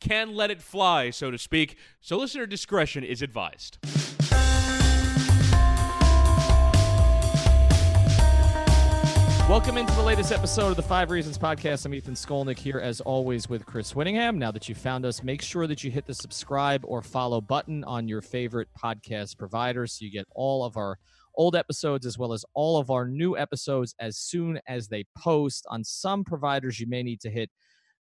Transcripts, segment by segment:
can let it fly, so to speak, so listener discretion is advised. Welcome into the latest episode of the Five Reasons Podcast. I'm Ethan Skolnick here, as always, with Chris Winningham. Now that you found us, make sure that you hit the subscribe or follow button on your favorite podcast provider so you get all of our old episodes as well as all of our new episodes as soon as they post. On some providers, you may need to hit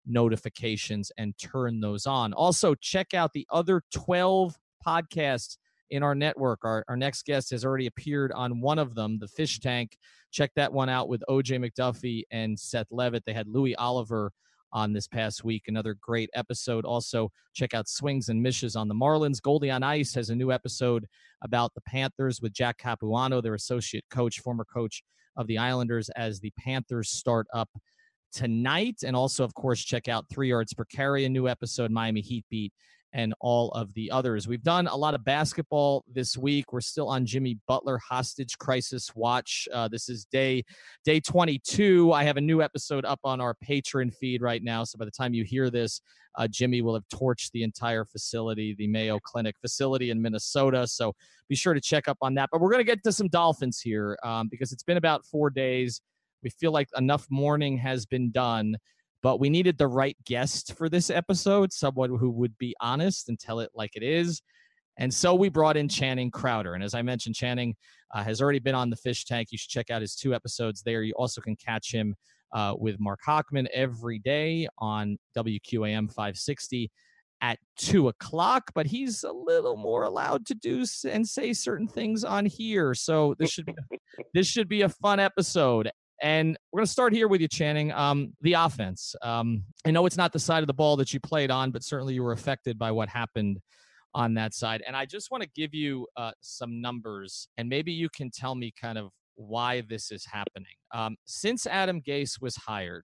notifications and turn those on. Also, check out the other 12 podcasts in our network. Our, our next guest has already appeared on one of them, The Fish Tank. Check that one out with OJ McDuffie and Seth Levitt. They had Louis Oliver on this past week. Another great episode. Also, check out Swings and Mishes on the Marlins. Goldie on Ice has a new episode about the Panthers with Jack Capuano, their associate coach, former coach of the Islanders, as the Panthers start up tonight. And also, of course, check out Three Yards Per Carry, a new episode, Miami Heat Beat, and all of the others. We've done a lot of basketball this week. We're still on Jimmy Butler hostage crisis watch. Uh, this is day day 22. I have a new episode up on our Patreon feed right now. So by the time you hear this, uh, Jimmy will have torched the entire facility, the Mayo Clinic facility in Minnesota. So be sure to check up on that. But we're going to get to some Dolphins here um, because it's been about four days. We feel like enough mourning has been done but we needed the right guest for this episode, someone who would be honest and tell it like it is. And so we brought in Channing Crowder. And as I mentioned, Channing uh, has already been on the Fish Tank. You should check out his two episodes there. You also can catch him uh, with Marc Hochman every day on WQAM 560 at two o'clock, but he's a little more allowed to do and say certain things on here. So this should be this should be a fun episode. And we're going to start here with you, Channing. Um, the offense. Um, I know it's not the side of the ball that you played on, but certainly you were affected by what happened on that side. And I just want to give you uh, some numbers, and maybe you can tell me kind of why this is happening. Um, since Adam Gase was hired,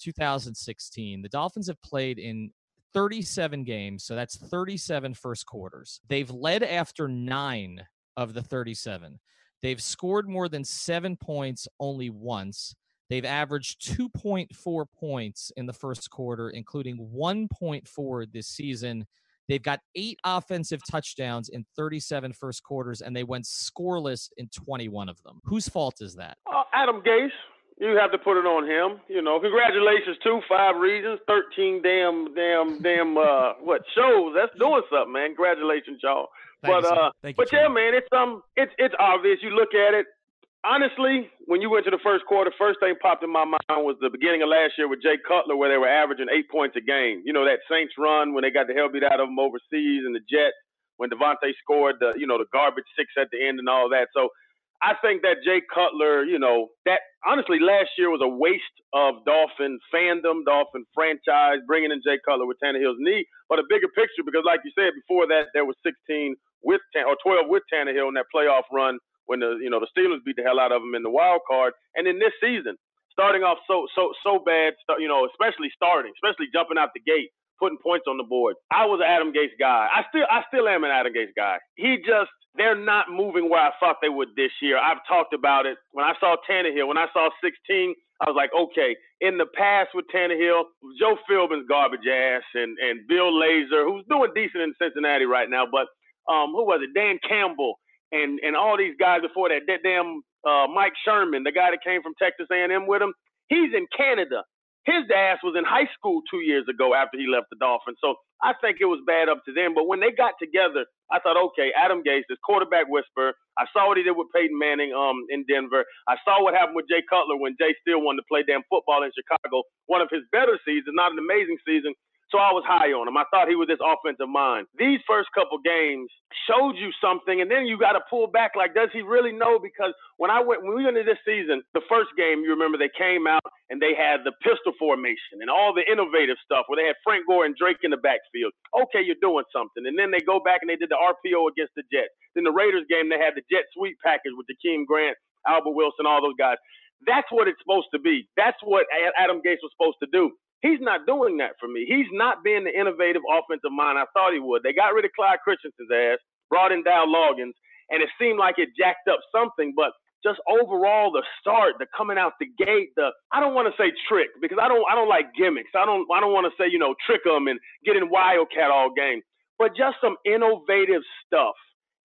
2016, the Dolphins have played in 37 games, so that's 37 first quarters. They've led after nine of the 37. They've scored more than seven points only once. They've averaged 2.4 points in the first quarter, including 1.4 this season. They've got eight offensive touchdowns in 37 first quarters, and they went scoreless in 21 of them. Whose fault is that? Uh, Adam Gase. You have to put it on him. You know, congratulations too. Five reasons, thirteen damn, damn, damn. Uh, what shows? That's doing something, man. Congratulations, y'all. Thank but you, uh, Thank but you, yeah, man, it's um, it's it's obvious. You look at it. Honestly, when you went to the first quarter, first thing popped in my mind was the beginning of last year with Jay Cutler, where they were averaging eight points a game. You know that Saints run when they got the hell beat out of them overseas, and the Jets when DeVante scored the you know the garbage six at the end and all that. So I think that Jay Cutler, you know, that honestly last year was a waste of Dolphin fandom, Dolphin franchise, bringing in Jay Cutler with Tannehill's knee. But a bigger picture, because like you said before that, there was 16 with Tan- or 12 with Tannehill in that playoff run when the you know the Steelers beat the hell out of them in the wild card, and in this season, starting off so so so bad, you know, especially starting, especially jumping out the gate, putting points on the board. I was an Adam Gase guy. I still I still am an Adam Gase guy. He just they're not moving where I thought they would this year. I've talked about it. When I saw Tannehill, when I saw 16, I was like, okay. In the past with Tannehill, Joe Philbin's garbage ass and and Bill Lazor, who's doing decent in Cincinnati right now, but um, who was it? Dan Campbell and and all these guys before that. That damn uh, Mike Sherman, the guy that came from Texas A&M with him. He's in Canada. His ass was in high school two years ago after he left the Dolphins. So I think it was bad up to them. But when they got together, I thought, okay, Adam Gase, this quarterback whisperer. I saw what he did with Peyton Manning um, in Denver. I saw what happened with Jay Cutler when Jay still wanted to play damn football in Chicago. One of his better seasons, not an amazing season. So I was high on him. I thought he was this offensive mind. These first couple games showed you something, and then you got to pull back. Like, does he really know? Because when I went, when we went into this season, the first game, you remember they came out and they had the pistol formation and all the innovative stuff where they had Frank Gore and Drake in the backfield. Okay, you're doing something. And then they go back and they did the RPO against the Jets. Then the Raiders game, they had the jet sweep package with Jakeem Grant, Albert Wilson, all those guys. That's what it's supposed to be. That's what Adam Gase was supposed to do. He's not doing that for me. He's not being the innovative offensive mind I thought he would. They got rid of Clyde Christensen's ass, brought in Dow Loggains, and it seemed like it jacked up something, but just overall the start, the coming out the gate, the I don't want to say trick because I don't I don't like gimmicks. I don't I don't want to say you know trick them and get in wildcat all game, but just some innovative stuff.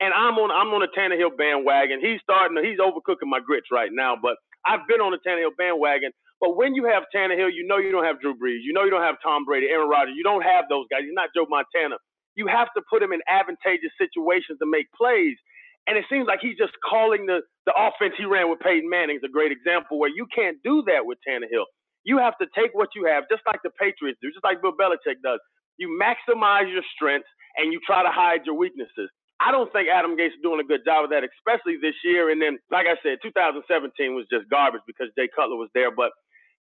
And I'm on I'm on the Tannehill bandwagon. He's starting to, he's overcooking my grits right now, but I've been on the Tannehill bandwagon. But when you have Tannehill, you know you don't have Drew Brees. You know you don't have Tom Brady, Aaron Rodgers. You don't have those guys. He's not Joe Montana. You have to put him in advantageous situations to make plays. And it seems like he's just calling the, the offense he ran with Peyton Manning is a great example where you can't do that with Tannehill. You have to take what you have, just like the Patriots do, just like Bill Belichick does. You maximize your strengths and you try to hide your weaknesses. I don't think Adam Gase is doing a good job of that, especially this year. And then, like I said, 2017 was just garbage because Jay Cutler was there. But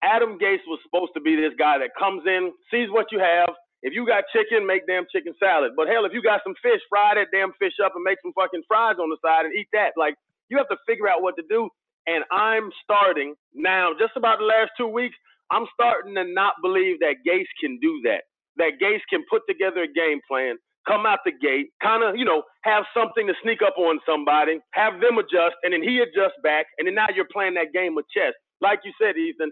Adam Gase was supposed to be this guy that comes in, sees what you have. If you got chicken, make damn chicken salad. But hell, if you got some fish, fry that damn fish up and make some fucking fries on the side and eat that. Like, you have to figure out what to do. And I'm starting now, just about the last two weeks, I'm starting to not believe that Gase can do that. That Gase can put together a game plan, come out the gate, kind of, you know, have something to sneak up on somebody, have them adjust, and then he adjusts back, and then now you're playing that game of chess. Like you said, Ethan,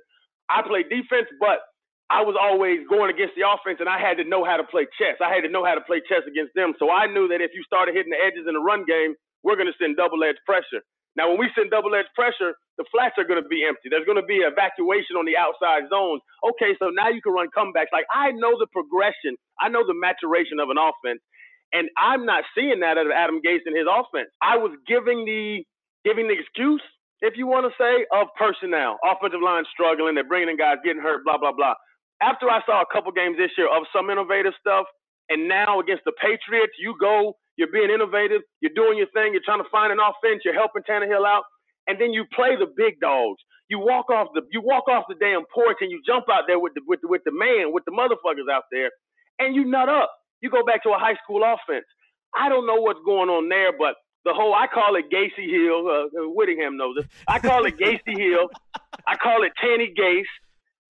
I play defense, but I was always going against the offense, and I had to know how to play chess. I had to know how to play chess against them. So I knew that if you started hitting the edges in the run game, we're going to send double edge pressure. Now, when we send double edge pressure, the flats are going to be empty. There's going to be evacuation on the outside zones. Okay, so now you can run comebacks. Like I know the progression, I know the maturation of an offense, and I'm not seeing that out of Adam Gase and his offense. I was giving the giving the excuse, if you want to say, of personnel, offensive line struggling, they're bringing in guys getting hurt, blah blah blah. After I saw a couple games this year of some innovative stuff, and now against the Patriots, you go you're being innovative. You're doing your thing. You're trying to find an offense. You're helping Tannehill out, and then you play the big dogs. You walk off the you walk off the damn porch and you jump out there with the with the, with the man with the motherfuckers out there, and you nut up. You go back to a high school offense. I don't know what's going on there, but the whole I call it Gacy Hill. Uh, Winningham knows it. I call it Gacy Hill. I call it Tanny Gase.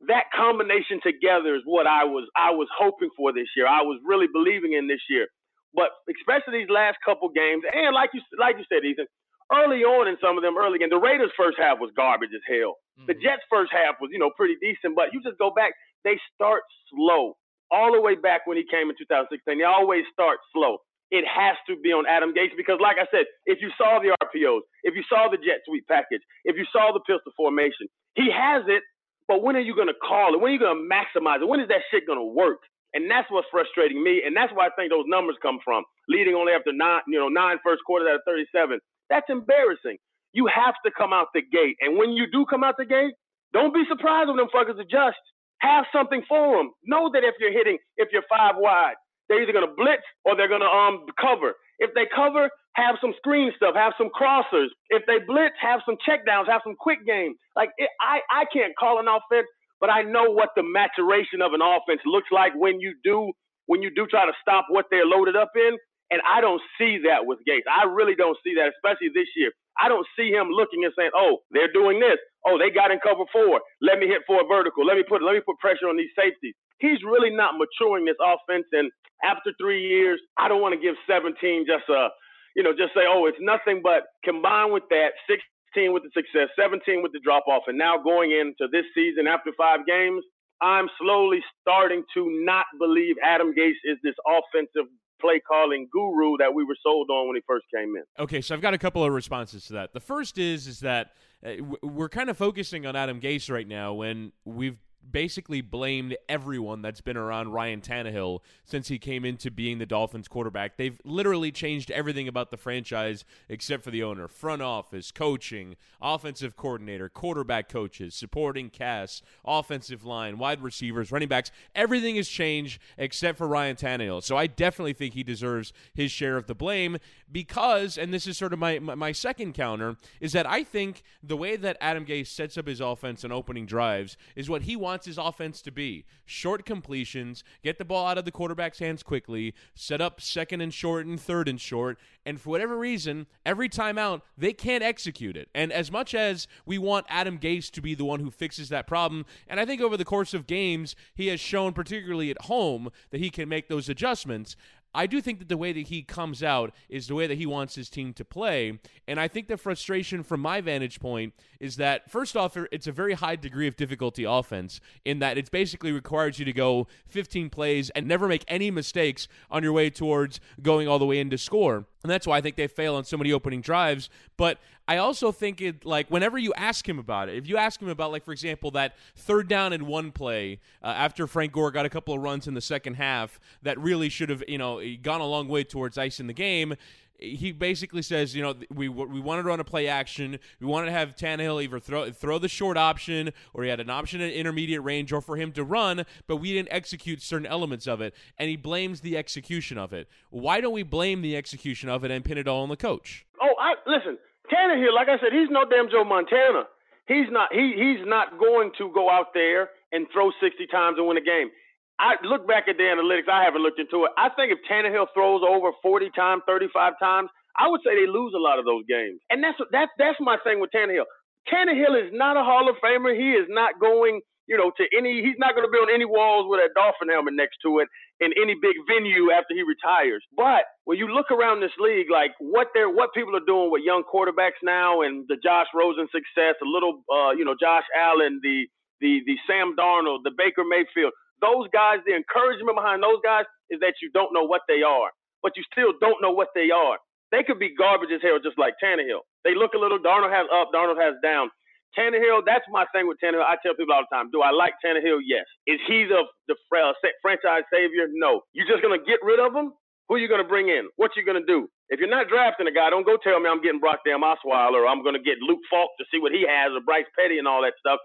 That combination together is what I was I was hoping for this year. I was really believing in this year. But especially these last couple games, and like you like you said, Ethan, early on in some of them early games, the Raiders' first half was garbage as hell. Mm-hmm. The Jets' first half was you know pretty decent, but you just go back, they start slow all the way back when he came in 2016. They always start slow. It has to be on Adam Gase because, like I said, if you saw the RPOs, if you saw the jet sweep package, if you saw the pistol formation, he has it. But when are you going to call it? When are you going to maximize it? When is that shit going to work? And that's what's frustrating me. And that's why I think those numbers come from. Leading only after nine, you know, nine first quarters out of 37. That's embarrassing. You have to come out the gate. And when you do come out the gate, don't be surprised when them fuckers adjust. Have something for them. Know that if you're hitting, if you're five wide, they're either going to blitz or they're going to um cover. If they cover, have some screen stuff, have some crossers. If they blitz, have some checkdowns, have some quick game. Like it, I, I can't call an offense but I know what the maturation of an offense looks like when you do when you do try to stop what they're loaded up in. And I don't see that with Gase. I really don't see that, especially this year. I don't see him looking and saying, "Oh, they're doing this. Oh, they got in cover four. Let me hit for a vertical. Let me put let me put pressure on these safeties." He's really not maturing this offense. And after three years, I don't want to give 17 just a, you know, just say, "Oh, it's nothing." But combined with that, 16 with the success, 17 with the drop off, and now going into this season after five games, I'm slowly starting to not believe Adam Gase is this offensive play calling guru that we were sold on when he first came in. Okay, so I've got a couple of responses to that. The first is is that uh, we're kind of focusing on Adam Gase right now when we've basically blamed everyone that's been around Ryan Tannehill since he came into being the Dolphins quarterback. They've literally changed everything about the franchise except for the owner, front office, coaching, offensive coordinator, quarterback coaches, supporting cast, offensive line, wide receivers, running backs. Everything has changed except for Ryan Tannehill. So I definitely think he deserves his share of the blame because, and this is sort of my, my second counter, is that I think the way that Adam Gase sets up his offense and opening drives is what he wants his offense to be short completions, get the ball out of the quarterback's hands quickly, set up second and short and third and short, and for whatever reason, every time out, they can't execute it. And as much as we want Adam Gase to be the one who fixes that problem, and I think over the course of games, he has shown, particularly at home, that he can make those adjustments. I do think that the way that he comes out is the way that he wants his team to play. And I think the frustration from my vantage point is that, first off, it's a very high degree of difficulty offense in that it basically requires you to go 15 plays and never make any mistakes on your way towards going all the way in to score. And that's why I think they fail on so many opening drives. But I also think it like whenever you ask him about it, if you ask him about like for example that third down and one play uh, after Frank Gore got a couple of runs in the second half that really should have you know gone a long way towards icing the game he basically says, you know, we we wanted to run a play action. We wanted to have Tannehill either throw throw the short option, or he had an option at intermediate range, or for him to run, but we didn't execute certain elements of it, and he blames the execution of it. Why don't we blame the execution of it and pin it all on the coach? Oh, I listen, Tannehill. Like I said, he's no damn Joe Montana. He's not. He he's not going to go out there and throw 60 times and win a game. I look back at the analytics. I haven't looked into it. I think if Tannehill throws over 40 times, 35 times, I would say they lose a lot of those games. And that's that's that's my thing with Tannehill. Tannehill is not a Hall of Famer. He is not going, you know, to any. He's not going to be on any walls with a Dolphin helmet next to it in any big venue after he retires. But when you look around this league, like what they're what people are doing with young quarterbacks now, and the Josh Rosen success, a little, uh, you know, Josh Allen, the the the Sam Darnold, the Baker Mayfield those guys, the encouragement behind those guys is that you don't know what they are, but you still don't know what they are. They could be garbage as hell, just like Tannehill. They look a little. Darnold has up, Darnold has down. Tannehill, that's my thing with Tannehill. I tell people all the time, do I like Tannehill? Yes. Is he the the uh, franchise savior? No. You're just gonna get rid of him? Who are you gonna bring in? What you gonna do? If you're not drafting a guy, don't go tell me I'm getting Brock Damn Osweiler or I'm gonna get Luke Falk to see what he has or Bryce Petty and all that stuff.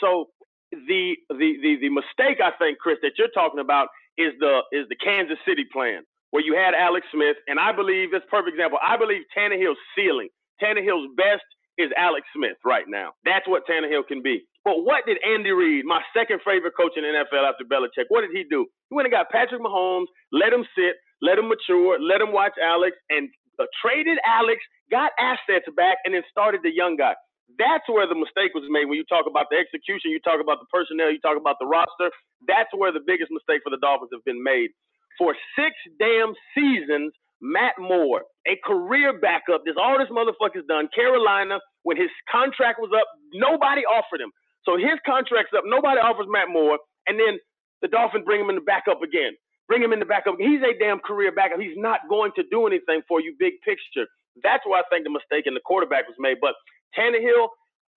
So the the the the mistake I think, Chris, that you're talking about is the is the Kansas City plan where you had Alex Smith, and I believe it's perfect example. I believe Tannehill's ceiling, Tannehill's best is Alex Smith right now. That's what Tannehill can be. But what did Andy Reid, my second favorite coach in NFL after Belichick, what did he do? He went and got Patrick Mahomes, let him sit, let him mature, let him watch Alex, and uh, traded Alex, got assets back, and then started the young guy. That's where the mistake was made. When you talk about the execution, you talk about the personnel, you talk about the roster. That's where the biggest mistake for the Dolphins have been made. For six damn seasons, Matt Moore, a career backup, this all this motherfucker's done. Carolina, when his contract was up, nobody offered him. So his contract's up, nobody offers Matt Moore, and then the Dolphins bring him in the backup again. Bring him in the backup. He's a damn career backup. He's not going to do anything for you, big picture. That's where I think the mistake in the quarterback was made. But Tannehill,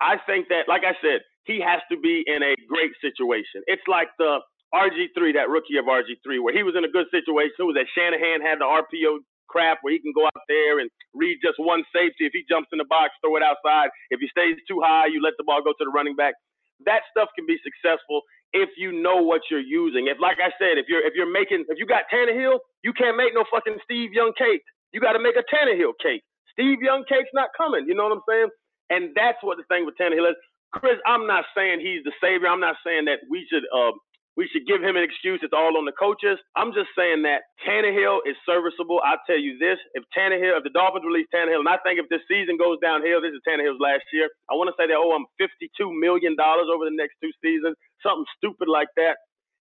I think that, like I said, he has to be in a great situation. It's like the RG3, that rookie of RG3, where he was in a good situation. It was that Shanahan had the RPO crap where he can go out there and read just one safety. If he jumps in the box, throw it outside. If he stays too high, you let the ball go to the running back. That stuff can be successful if you know what you're using. If, like I said, if you're if you're making if you got Tannehill, you can't make no fucking Steve Young cake. You got to make a Tannehill cake. Steve Young cake's not coming. You know what I'm saying? And that's what the thing with Tannehill is. Chris, I'm not saying he's the savior. I'm not saying that we should uh, we should give him an excuse. It's all on the coaches. I'm just saying that Tannehill is serviceable. I'll tell you this: if Tannehill, if the Dolphins release Tannehill, and I think if this season goes downhill, this is Tannehill's last year. I want to say they owe him 52 million dollars over the next two seasons, something stupid like that.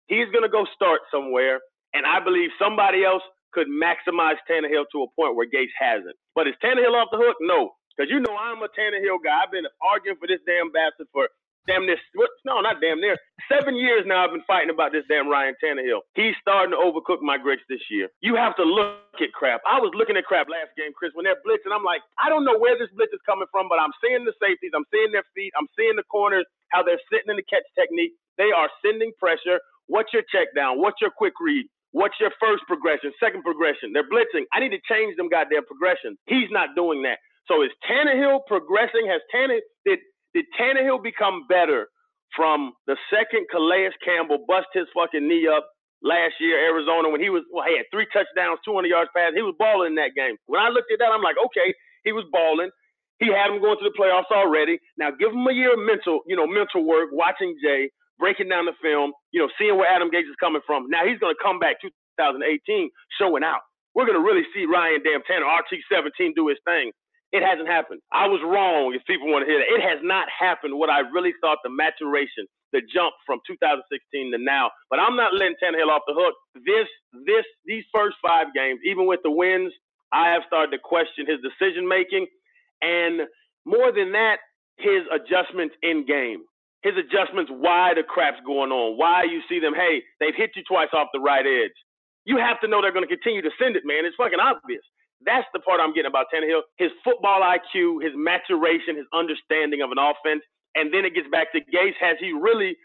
He's gonna go start somewhere, and I believe somebody else could maximize Tannehill to a point where Gase hasn't. But is Tannehill off the hook? No. Because you know I'm a Tannehill guy. I've been arguing for this damn bastard for damn near no, not damn near seven years now. I've been fighting about this damn Ryan Tannehill. He's starting to overcook my grits this year. You have to look at crap. I was looking at crap last game, Chris, when they're blitzing. I'm like, I don't know where this blitz is coming from, but I'm seeing the safeties, I'm seeing their feet, I'm seeing the corners, how they're sitting in the catch technique. They are sending pressure. What's your check down? What's your quick read? What's your first progression, second progression? They're blitzing. I need to change them goddamn progression. He's not doing that. So is Tannehill progressing? Has Tannehill did did Tannehill become better from the second Calais Campbell bust his fucking knee up last year, Arizona, when he was well, he had three touchdowns, 200 yards pass. He was balling in that game. When I looked at that, I'm like, okay, he was balling. He had him going to the playoffs already. Now give him a year of mental, you know, mental work, watching Jay, breaking down the film, you know, seeing where Adam Gase is coming from. Now he's going to come back 2018 showing out. We're going to really see Ryan Damn Tanner, RT17, do his thing. It hasn't happened. I was wrong if people want to hear that. It has not happened what I really thought the maturation, the jump from 2016 to now. But I'm not letting Tannehill off the hook. This, this, these first five games, even with the wins, I have started to question his decision making. And more than that, his adjustments in game. His adjustments, why the crap's going on, why you see them, hey, they've hit you twice off the right edge. You have to know they're going to continue to send it, man. It's fucking obvious. That's the part I'm getting about Tannehill. His football IQ, his maturation, his understanding of an offense, and then it gets back to Gase. Has he really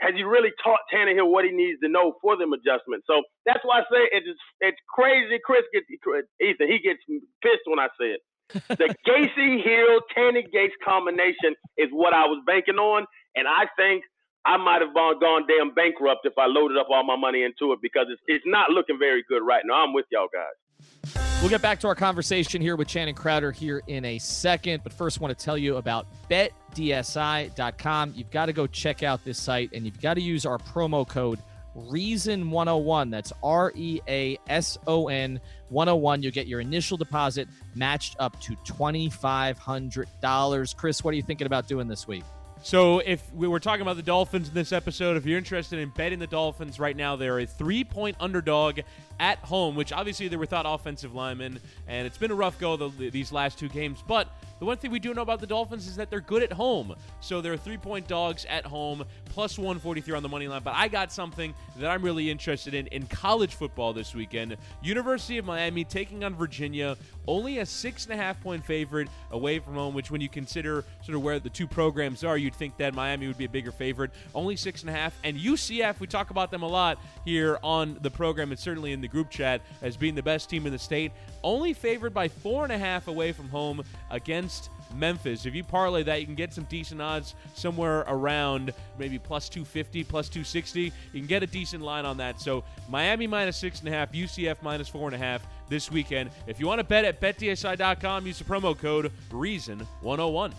has he really taught Tannehill what he needs to know for them adjustments? So that's why I say it's it's crazy. Chris gets Ethan he gets pissed when I say it. the Gacy Hill Tanny Gase combination is what I was banking on, and I think I might have gone, gone damn bankrupt if I loaded up all my money into it because it's it's not looking very good right now. I'm with y'all guys. We'll get back to our conversation here with Channing Crowder here in a second. But first, I want to tell you about betdsi.com. You've got to go check out this site and you've got to use our promo code Reason101. That's R E A S O N 101. You'll get your initial deposit matched up to $2,500. Chris, what are you thinking about doing this week? So, if we were talking about the Dolphins in this episode, if you're interested in betting the Dolphins right now, they're a three point underdog at home, which obviously they're without offensive linemen, and it's been a rough go the, these last two games. But the one thing we do know about the Dolphins is that they're good at home. So they're three point dogs at home, plus 143 on the money line. But I got something that I'm really interested in in college football this weekend. University of Miami taking on Virginia, only a six and a half point favorite away from home, which when you consider sort of where the two programs are, you'd think that Miami would be a bigger favorite. Only six and a half. And UCF, we talk about them a lot here on the program and certainly in the group chat as being the best team in the state, only favored by four and a half away from home against Memphis. If you parlay that, you can get some decent odds somewhere around maybe plus 250, plus 260. You can get a decent line on that. So Miami minus six and a half, UCF minus four and a half this weekend. If you want to bet at betdsi.com, use the promo code Reason101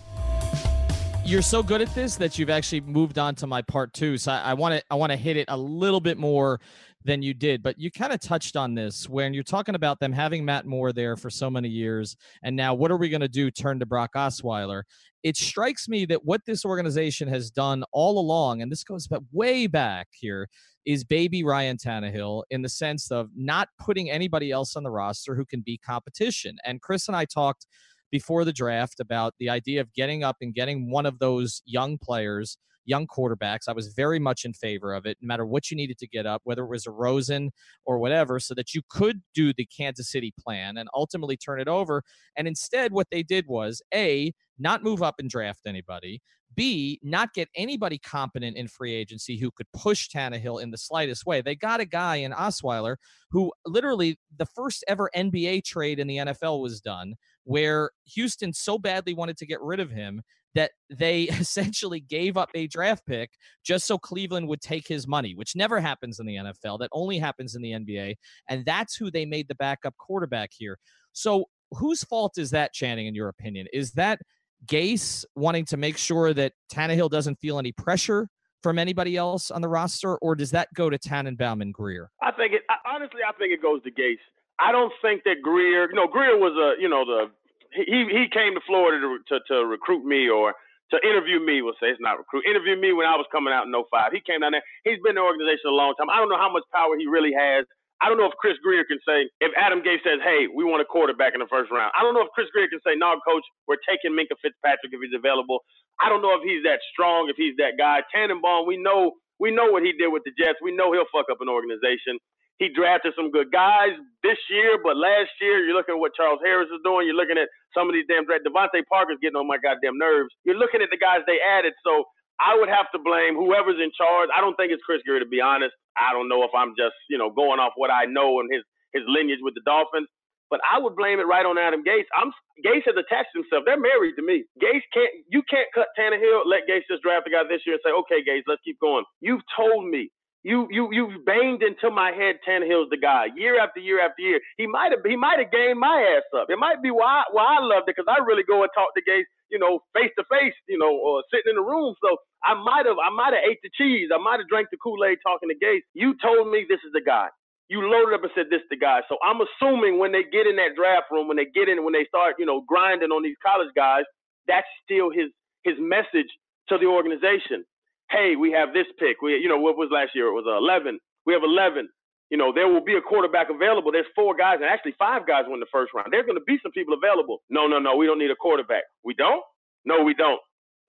you're so good at this that you've actually moved on to my part two. So I want to I want to hit it a little bit more than you did. But you kind of touched on this when you're talking about them having Matt Moore there for so many years. And now, what are we going to do? Turn to Brock Osweiler. It strikes me that what this organization has done all along, and this goes back way back here, is baby Ryan Tannehill in the sense of not putting anybody else on the roster who can be competition. And Chris and I talked before the draft about the idea of getting up and getting one of those young players young quarterbacks. I was very much in favor of it, no matter what you needed to get up, whether it was a Rosen or whatever, so that you could do the Kansas City plan and ultimately turn it over. And instead, what they did was A, not move up and draft anybody. B, not get anybody competent in free agency who could push Tannehill in the slightest way. They got a guy in Osweiler who literally the first ever NBA trade in the NFL was done where Houston so badly wanted to get rid of him that they essentially gave up a draft pick just so Cleveland would take his money, which never happens in the NFL. That only happens in the NBA. And that's who they made the backup quarterback here. So, whose fault is that, Channing, in your opinion? Is that Gase wanting to make sure that Tannehill doesn't feel any pressure from anybody else on the roster, or does that go to Tannenbaum and Grier? I think it. Honestly, I think it goes to Gase. I don't think that Grier, You know, Grier was a you know the he he came to Florida to, to, to recruit me or to interview me. We'll say it's not recruit. Interview me when I was coming out in 05. He came down there. He's been in the organization a long time. I don't know how much power he really has. I don't know if Chris Grier can say if Adam Gase says, "Hey, we want a quarterback in the first round." I don't know if Chris Grier can say, "No, coach, we're taking Minkah Fitzpatrick if he's available." I don't know if he's that strong, if he's that guy. Tannenbaum, we know we know what he did with the Jets. We know he'll fuck up an organization. He drafted some good guys this year, but last year you're looking at what Charles Harris is doing. You're looking at some of these damn draft. DeVante Parker's getting on my goddamn nerves. You're looking at the guys they added. So I would have to blame whoever's in charge. I don't think it's Chris Grier to be honest. I don't know if I'm just you know going off what I know and his his lineage with the Dolphins. But I would blame it right on Adam Gase. I'm Gase has attached himself. They're married to me. Gase can't. You can't cut Tannehill. Let Gase just draft a guy this year and say, okay, Gase, let's keep going. You've told me. You you you've banged into my head. Tannehill's the guy. Year after year after year. He might have he might have gained my ass up. It might be why why I loved it because I really go and talk to Gase, you know, face to face, you know, or sitting in the room. So I might have I might have ate the cheese. I might have drank the Kool Aid talking to Gase. You told me this is the guy you loaded up and said this the guys. So I'm assuming when they get in that draft room, when they get in, when they start, you know, grinding on these college guys, that's still his his message to the organization. Hey, we have this pick. We, you know, what was last year? It was 11. We have 11. You know, there will be a quarterback available. There's four guys, and actually five guys win the first round. There's going to be some people available. No, no, no. We don't need a quarterback. We don't. No, we don't.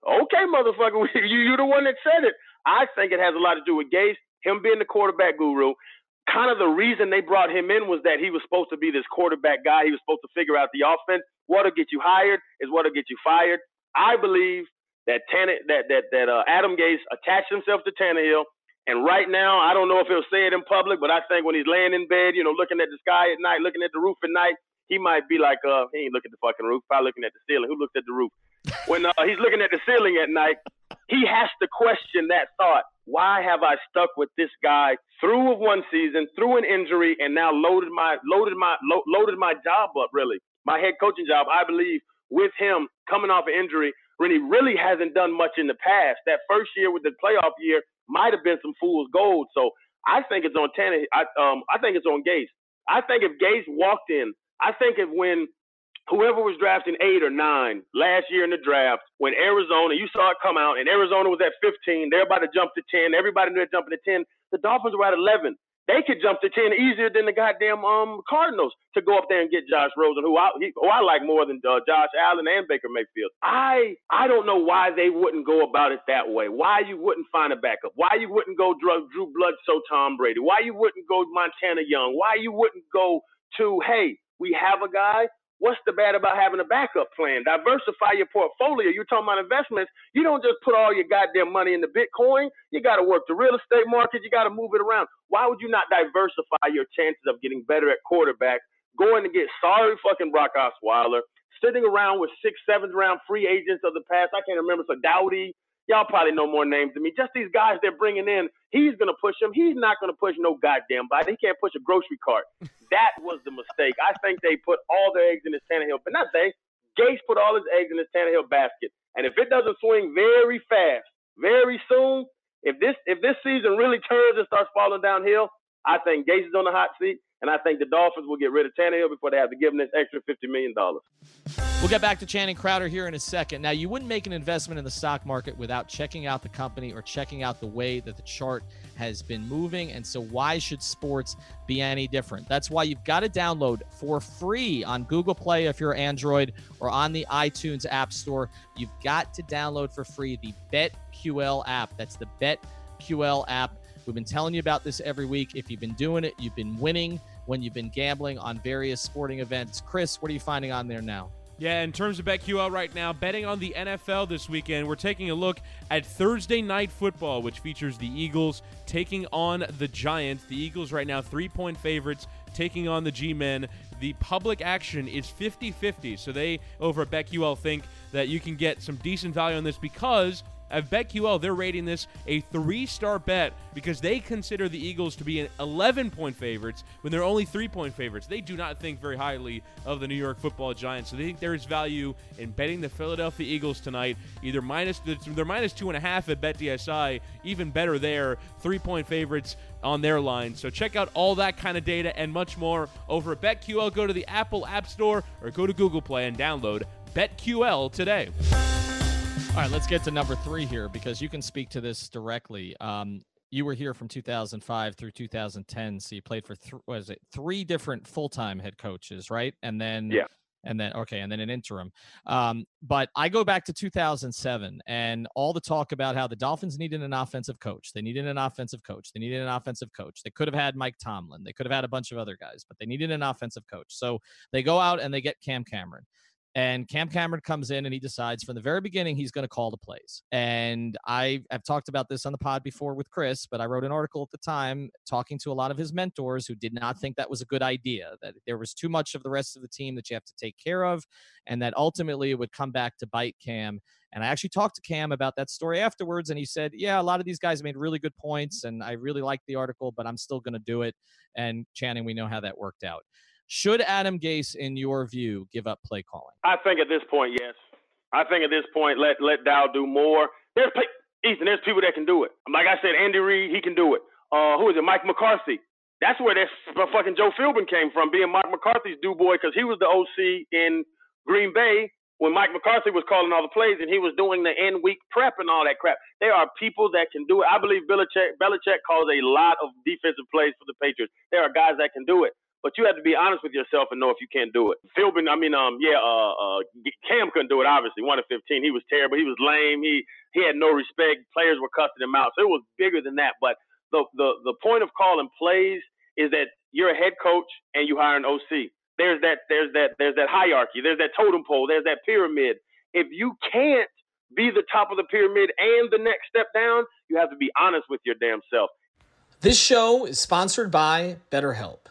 Okay, motherfucker. You you the one that said it. I think it has a lot to do with Gase, him being the quarterback guru kind of the reason they brought him in was that he was supposed to be this quarterback guy. He was supposed to figure out the offense. What'll get you hired is what'll get you fired. I believe that Tanner, that that that uh, Adam Gase attached himself to Tannehill, and right now I don't know if he'll say it in public, but I think when he's laying in bed, you know, looking at the sky at night, looking at the roof at night, he might be like, uh, he ain't looking at the fucking roof, probably looking at the ceiling. Who looked at the roof? when uh, he's looking at the ceiling at night, he has to question that thought why have I stuck with this guy through one season, through an injury, and now loaded my loaded my lo- loaded my job up? Really, my head coaching job. I believe with him coming off an injury, when he really hasn't done much in the past. That first year with the playoff year might have been some fool's gold. So I think it's on Tannehill. I um I think it's on Gase. I think if Gase walked in, I think if when whoever was drafting eight or nine last year in the draft, when Arizona, you saw it come out, and Arizona was at 15, they're about to jump to 10. Everybody knew they're jumping to 10. The Dolphins were at 11. They could jump to 10 easier than the goddamn um Cardinals to go up there and get Josh Rosen, who I, who I like more than uh, Josh Allen and Baker Mayfield. I I don't know why they wouldn't go about it that way. Why you wouldn't find a backup? Why you wouldn't go Drew, Drew Bledsoe, Tom Brady? Why you wouldn't go Montana Young? Why you wouldn't go to hey, we have a guy What's the bad about having a backup plan? Diversify your portfolio. You're talking about investments. You don't just put all your goddamn money into Bitcoin. You got to work the real estate market. You got to move it around. Why would you not diversify your chances of getting better at quarterback? Going to get sorry fucking Brock Osweiler, sitting around with six, seventh round free agents of the past. I can't remember. So Dowdy, Y'all probably know more names than me. Just these guys they're bringing in. He's gonna push them. He's not gonna push no goddamn body. He can't push a grocery cart. That was the mistake. I think they put all their eggs in this Tannehill, but not they. Gase put all his eggs in this Tannehill basket. And if it doesn't swing very fast, very soon, if this if this season really turns and starts falling downhill, I think Gase is on the hot seat. And I think the Dolphins will get rid of Tannehill before they have to give him this extra $50 million. We'll get back to Channing Crowder here in a second. Now, you wouldn't make an investment in the stock market without checking out the company or checking out the way that the chart has been moving. And so, why should sports be any different? That's why you've got to download for free on Google Play if you're Android or on the iTunes App Store. You've got to download for free the BetQL app. That's the BetQL app. We've been telling you about this every week. If you've been doing it, you've been winning when you've been gambling on various sporting events. Chris, what are you finding on there now? Yeah, in terms of BetQL right now, betting on the NFL this weekend, we're taking a look at Thursday night football, which features the Eagles taking on the Giants. The Eagles right now, three point favorites, taking on the G Men. The public action is 50 50, so they over at BetQL think that you can get some decent value on this because at BetQL, they're rating this a three star bet because they consider the Eagles to be an 11 point favorites when they're only three point favorites. They do not think very highly of the New York football Giants, so they think there is value in betting the Philadelphia Eagles tonight. Either minus, they're minus two and a half at BetDSI, even better there, three point favorites on their line. So check out all that kind of data and much more over at BetQL. Go to the Apple App Store or go to Google Play and download BetQL today. All right, let's get to number three here because you can speak to this directly. Um, you were here from 2005 through 2010, so you played for th- was it three different full time head coaches, right? And then yeah. and then okay, and then an interim. Um, but I go back to 2007 and all the talk about how the Dolphins needed an offensive coach. They needed an offensive coach. They needed an offensive coach. They could have had Mike Tomlin. They could have had a bunch of other guys, but they needed an offensive coach. So they go out and they get Cam Cameron. And Cam Cameron comes in and he decides from the very beginning he's going to call the plays. And I have talked about this on the pod before with Chris, but I wrote an article at the time talking to a lot of his mentors who did not think that was a good idea, that there was too much of the rest of the team that you have to take care of, and that ultimately it would come back to bite Cam. And I actually talked to Cam about that story afterwards, and he said, Yeah, a lot of these guys made really good points, and I really liked the article, but I'm still going to do it. And Channing, we know how that worked out. Should Adam Gase, in your view, give up play calling? I think at this point, yes. I think at this point, let let Dow do more. There's Ethan. There's people that can do it. Like I said, Andy Reid, he can do it. Uh, who is it? Mike McCarthy. That's where that fucking Joe Philbin came from, being Mike McCarthy's do boy, because he was the OC in Green Bay when Mike McCarthy was calling all the plays and he was doing the end week prep and all that crap. There are people that can do it. I believe Belichick, Belichick calls a lot of defensive plays for the Patriots. There are guys that can do it but you have to be honest with yourself and know if you can't do it. Philbin, I mean, um, yeah, uh, uh, Cam couldn't do it. Obviously, one of fifteen, he was terrible. He was lame. He he had no respect. Players were cussing him out. So it was bigger than that. But the the the point of calling plays is that you're a head coach and you hire an OC. There's that there's that there's that hierarchy. There's that totem pole. There's that pyramid. If you can't be the top of the pyramid and the next step down, you have to be honest with your damn self. This show is sponsored by BetterHelp.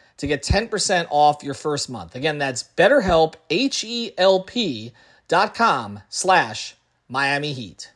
to get 10% off your first month. Again, that's betterhelp, H-E-L-P dot com slash Miami Heat.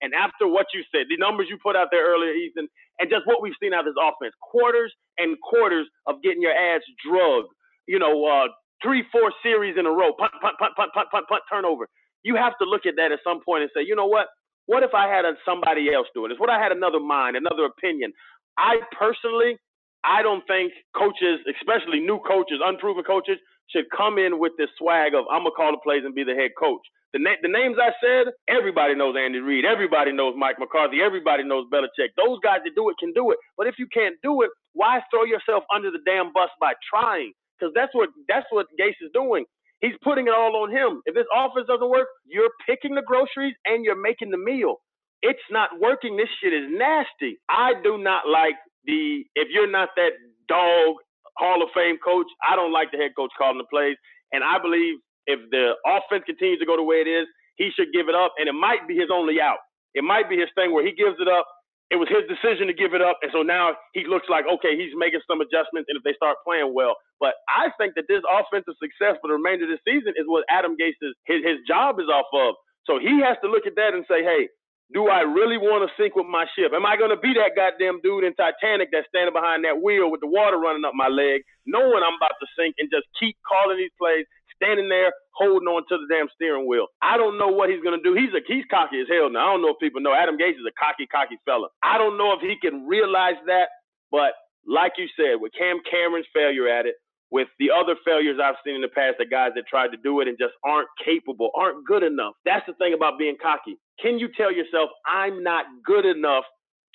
And after what you said, the numbers you put out there earlier, Ethan, and just what we've seen out of this offense, quarters and quarters of getting your ass drugged, you know, uh, three, four series in a row, punt, punt, punt, punt, punt, punt, punt, turnover. You have to look at that at some point and say, you know what? What if I had somebody else doing this? What I had another mind, another opinion? I personally I don't think coaches, especially new coaches, unproven coaches, should come in with this swag of I'm gonna call the plays and be the head coach. The, na- the names I said, everybody knows Andy Reid, everybody knows Mike McCarthy, everybody knows Belichick. Those guys that do it can do it. But if you can't do it, why throw yourself under the damn bus by trying? Because that's what that's what Gase is doing. He's putting it all on him. If this offense doesn't work, you're picking the groceries and you're making the meal. It's not working. This shit is nasty. I do not like the if you're not that dog Hall of Fame coach, I don't like the head coach calling the plays. And I believe if the offense continues to go the way it is, he should give it up. And it might be his only out. It might be his thing where he gives it up. It was his decision to give it up. And so now he looks like, okay, he's making some adjustments. And if they start playing well, but I think that this offensive success for the remainder of the season is what Adam Gase is, his, his job is off of. So he has to look at that and say, hey, do I really want to sink with my ship? Am I going to be that goddamn dude in Titanic that's standing behind that wheel with the water running up my leg, knowing I'm about to sink and just keep calling these plays, standing there holding on to the damn steering wheel? I don't know what he's going to do. He's a he's cocky as hell now. I don't know if people know Adam Gase is a cocky, cocky fella. I don't know if he can realize that, but like you said, with Cam Cameron's failure at it, with the other failures I've seen in the past, the guys that tried to do it and just aren't capable, aren't good enough. That's the thing about being cocky. Can you tell yourself, I'm not good enough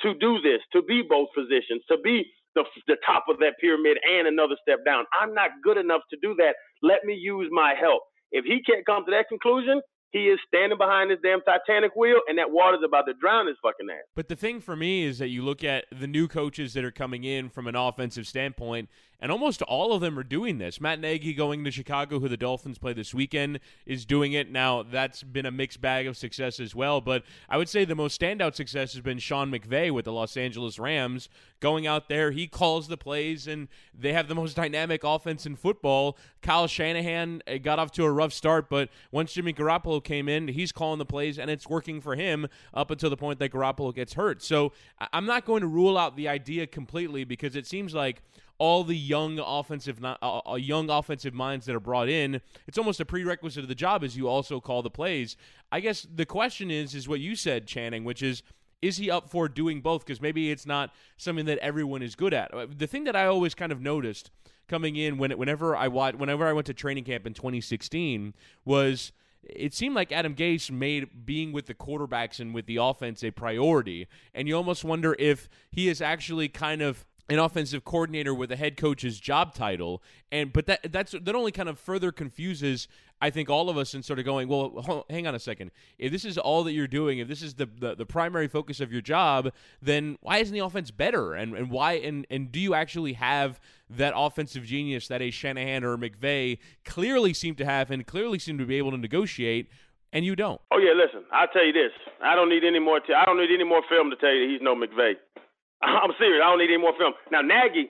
to do this, to be both positions, to be the, the top of that pyramid and another step down? I'm not good enough to do that. Let me use my help. If he can't come to that conclusion, he is standing behind his damn Titanic wheel, and that water's about to drown his fucking ass. But the thing for me is that you look at the new coaches that are coming in from an offensive standpoint, and almost all of them are doing this. Matt Nagy going to Chicago, who the Dolphins play this weekend, is doing it. Now, that's been a mixed bag of success as well, but I would say the most standout success has been Sean McVay with the Los Angeles Rams going out there. He calls the plays, and they have the most dynamic offense in football. Kyle Shanahan uh, got off to a rough start, but once Jimmy Garoppolo came in, he's calling the plays, and it's working for him up until the point that Garoppolo gets hurt. So I'm not going to rule out the idea completely because it seems like all the young offensive uh, uh, young offensive minds that are brought in, it's almost a prerequisite of the job as you also call the plays. I guess the question is is what you said, Channing, which is is he up for doing both? Because maybe it's not something that everyone is good at. The thing that I always kind of noticed coming in when whenever I watched, whenever I went to training camp in 2016 was it seemed like Adam Gase made being with the quarterbacks and with the offense a priority, and you almost wonder if he is actually kind of an offensive coordinator with a head coach's job title and but that that's that only kind of further confuses I think all of us in sort of going well hang on a second if this is all that you're doing if this is the, the, the primary focus of your job then why isn't the offense better and and why and and do you actually have that offensive genius that a Shanahan or a McVay clearly seem to have and clearly seem to be able to negotiate and you don't. Oh yeah, listen. I'll tell you this. I don't need any more. T- I don't need any more film to tell you that he's no McVay. I'm serious. I don't need any more film. Now Nagy,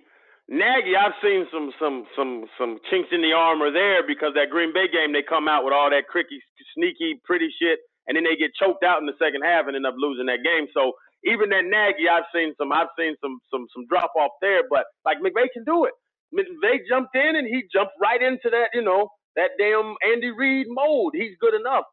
Nagy, I've seen some some some some chinks in the armor there because that Green Bay game they come out with all that cricky, sneaky, pretty shit, and then they get choked out in the second half and end up losing that game. So even that Nagy, I've seen some I've seen some some some drop off there, but like McVay can do it. McVay jumped in and he jumped right into that you know that damn Andy Reid mold. He's good enough.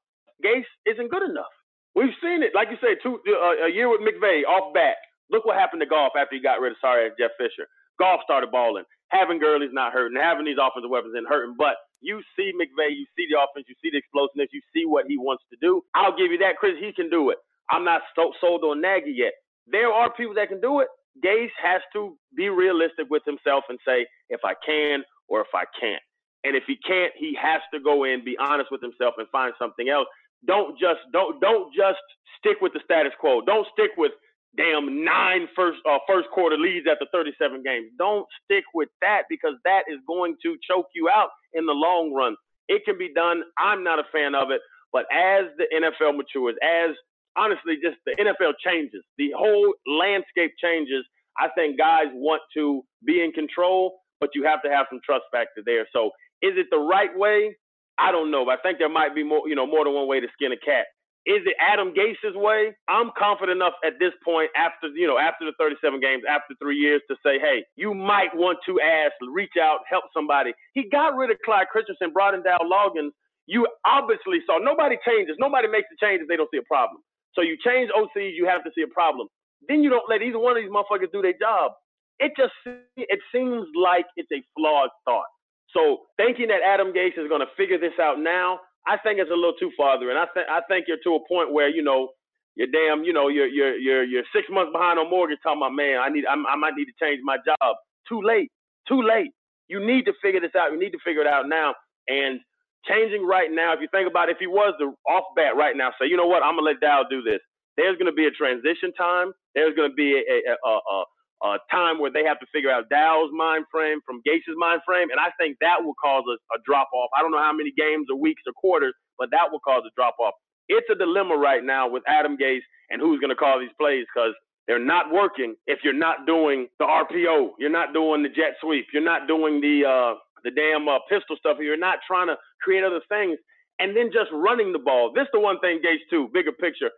Gase isn't good enough. We've seen it, like you said, two uh, a year with McVay off back. Look what happened to Goff after he got rid of sorry Jeff Fisher. Goff started balling. Having Gurley's not hurting. Having these offensive weapons isn't hurting. But you see McVay, you see the offense, you see the explosiveness, you see what he wants to do. I'll give you that, Chris. He can do it. I'm not so, sold on Nagy yet. There are people that can do it. Gase has to be realistic with himself and say, if I can or if I can't. And if he can't, he has to go in, be honest with himself, and find something else. Don't just don't don't just stick with the status quo. Don't stick with damn nine first uh, first quarter leads after 37 games. Don't stick with that because that is going to choke you out in the long run. It can be done. I'm not a fan of it, but as the NFL matures, as honestly just the NFL changes, the whole landscape changes. I think guys want to be in control, but you have to have some trust factor there. So, is it the right way? I don't know. But I think there might be more, you know, more than one way to skin a cat. Is it Adam Gase's way? I'm confident enough at this point, after you know, after the 37 games, after three years, to say, hey, you might want to ask, reach out, help somebody. He got rid of Clyde Christensen, brought in Dow Loggains. You obviously saw nobody changes. Nobody makes a change if they don't see a problem. So you change OCs, you have to see a problem. Then you don't let either one of these motherfuckers do their job. It just it seems like it's a flawed thought. So thinking that Adam Gase is going to figure this out now, I think it's a little too farther, and I think I think you're to a point where you know you're damn, you know, you're you're you're you're six months behind on mortgage. Talking about man, I need I'm, I might need to change my job. Too late, too late. You need to figure this out. You need to figure it out now. And changing right now, if you think about it, if he was the off bat right now, say, you know what, I'm gonna let Dow do this. There's gonna be a transition time. There's gonna be a a, a, a a time where they have to figure out Dow's mind frame from Gase's mind frame, and I think that will cause a, a drop off. I don't know how many games or weeks or quarters, but that will cause a drop off. It's a dilemma right now with Adam Gase and who's going to call these plays because they're not working if you're not doing the RPO, you're not doing the jet sweep, you're not doing the uh, the damn uh, pistol stuff, you're not trying to create other things, and then just running the ball. This is the one thing Gase too, bigger picture.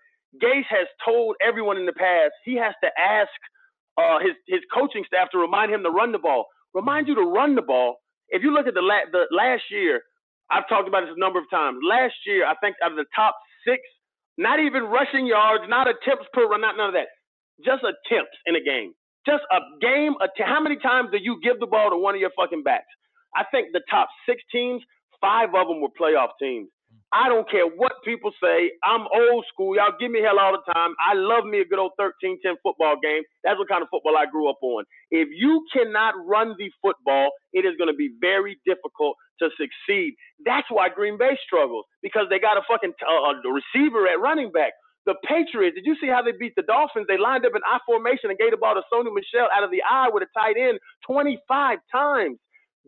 Gase has told everyone in the past he has to ask uh, his his coaching staff to remind him to run the ball. Remind you to run the ball. If you look at the la- the last year, I've talked about this a number of times. Last year, I think out of the top six, not even rushing yards, not attempts per run, not none of that, just attempts in a game. Just a game. How many times do you give the ball to one of your fucking backs? I think the top six teams, five of them were playoff teams. I don't care what people say. I'm old school. Y'all give me hell all the time. I love me a good old 13 10 football game. That's what kind of football I grew up on. If you cannot run the football, it is going to be very difficult to succeed. That's why Green Bay struggles because they got a fucking uh, a receiver at running back. The Patriots, did you see how they beat the Dolphins? They lined up in I formation and gave the ball to Sony Michel out of the I with a tight end 25 times.